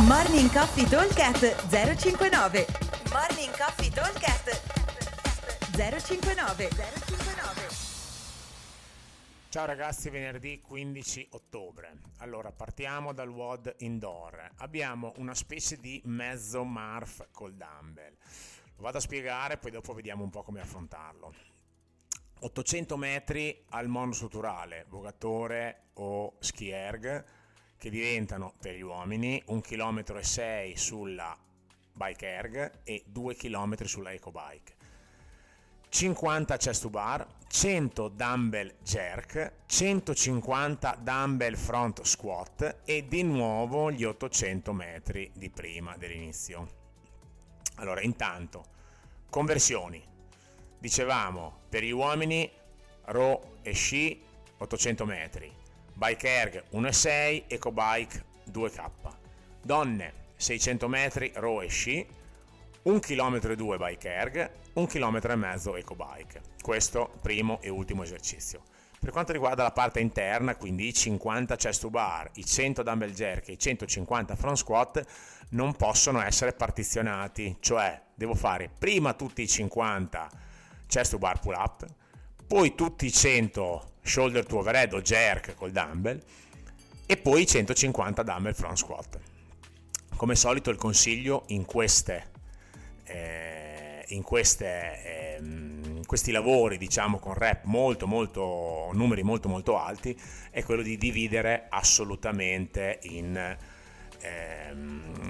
Morning Coffee Talkcast 059 Morning Coffee Talkcast 059 059 Ciao ragazzi, venerdì 15 ottobre. Allora, partiamo dal WOD indoor. Abbiamo una specie di mezzo MARF col dumbbell. Lo vado a spiegare, poi dopo vediamo un po' come affrontarlo. 800 metri al monostrutturale, vogatore o ski erg, che diventano per gli uomini 1,6 km sulla bike erg e 2 km sulla ecobike. 50 chest to bar, 100 dumbbell jerk, 150 dumbbell front squat e di nuovo gli 800 metri di prima dell'inizio. Allora, intanto, conversioni. Dicevamo, per gli uomini, row e sci 800 metri, bike erg 1,6, ecobike 2K. Donne 600 metri, row e sci, 1 km e 2 bike erg, 1 km e mezzo ecobike. Questo primo e ultimo esercizio. Per quanto riguarda la parte interna, quindi i 50 chest to bar, i 100 dumbbell jerk e i 150 front squat non possono essere partizionati, cioè devo fare prima tutti i 50 chest to bar pull up, poi tutti i 100 shoulder to overhead o jerk col dumbbell e poi i 150 dumbbell front squat. Come solito il consiglio in queste eh, in queste, eh, questi lavori, diciamo con rep molto, molto, numeri molto, molto alti, è quello di dividere assolutamente in eh,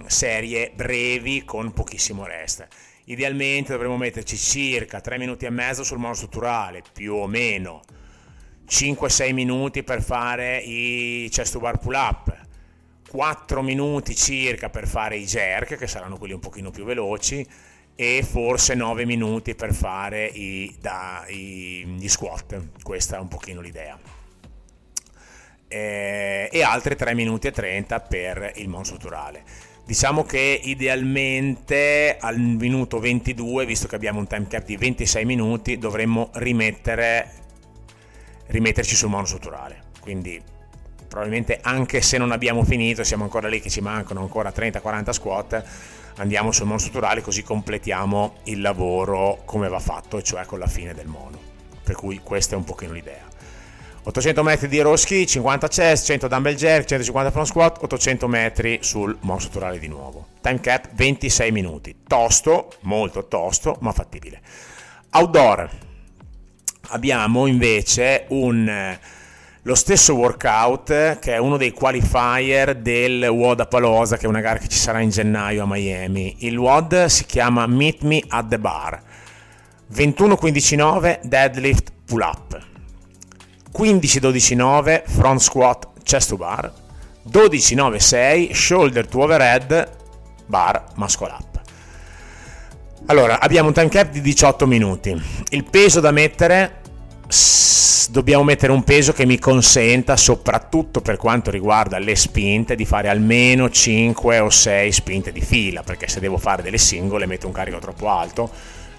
serie brevi con pochissimo rest. Idealmente dovremmo metterci circa 3 minuti e mezzo sul monostrutturale, più o meno 5-6 minuti per fare i chest to bar pull up, 4 minuti circa per fare i jerk, che saranno quelli un pochino più veloci, e forse 9 minuti per fare i, da, i, gli squat. Questa è un pochino l'idea. E, e altri 3 minuti e 30 per il monostrutturale. Diciamo che idealmente al minuto 22, visto che abbiamo un time cap di 26 minuti, dovremmo rimettere, rimetterci sul monostrutturale. Quindi probabilmente anche se non abbiamo finito, siamo ancora lì che ci mancano ancora 30-40 squat, andiamo sul monostrutturale così completiamo il lavoro come va fatto, cioè con la fine del mono. Per cui questa è un pochino l'idea. 800 metri di roschi, 50 chest, 100 dumbbell jerk, 150 front squat, 800 metri sul monostrutturale di nuovo. Time cap 26 minuti. Tosto, molto tosto, ma fattibile. Outdoor. Abbiamo invece un lo stesso workout che è uno dei qualifier del WOD a Palosa che è una gara che ci sarà in gennaio a Miami il WOD si chiama Meet Me at the Bar 21-15-9 deadlift pull up 15-12-9 front squat chest to bar. 12-9-6 shoulder to overhead bar muscle up. Allora abbiamo un time cap di 18 minuti. Il peso da mettere dobbiamo mettere un peso che mi consenta, soprattutto per quanto riguarda le spinte, di fare almeno 5 o 6 spinte di fila, perché se devo fare delle singole metto un carico troppo alto,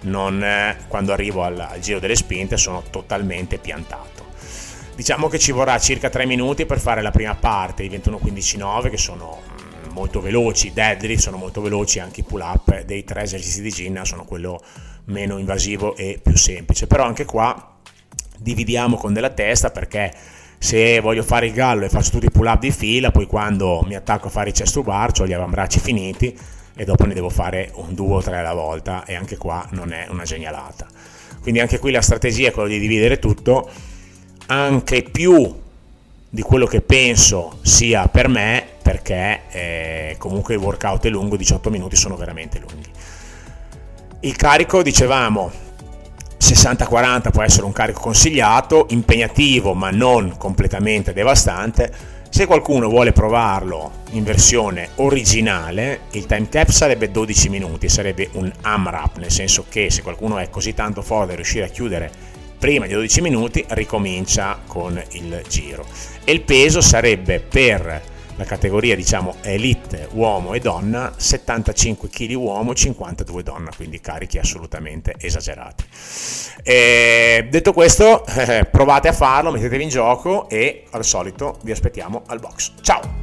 non, eh, quando arrivo al, al giro delle spinte sono totalmente piantato. Diciamo che ci vorrà circa 3 minuti per fare la prima parte, i 21-15-9 che sono mm, molto veloci, i deadlift sono molto veloci, anche i pull up dei tre esercizi di Ginna sono quello meno invasivo e più semplice, però anche qua dividiamo con della testa perché se voglio fare il gallo e faccio tutti i pull up di fila, poi quando mi attacco a fare i chest to bar ho gli avambracci finiti e dopo ne devo fare un due o tre alla volta e anche qua non è una genialata. Quindi anche qui la strategia è quella di dividere tutto, anche più di quello che penso sia per me, perché eh, comunque il workout è lungo, 18 minuti sono veramente lunghi. Il carico, dicevamo, 60-40 può essere un carico consigliato, impegnativo ma non completamente devastante. Se qualcuno vuole provarlo in versione originale, il time cap sarebbe 12 minuti, sarebbe un AMRAP, nel senso che se qualcuno è così tanto forte da riuscire a chiudere prima di 12 minuti, ricomincia con il giro. E il peso sarebbe per la categoria diciamo elite uomo e donna 75 kg uomo 52 donna quindi carichi assolutamente esagerati. E detto questo provate a farlo mettetevi in gioco e al solito vi aspettiamo al box. Ciao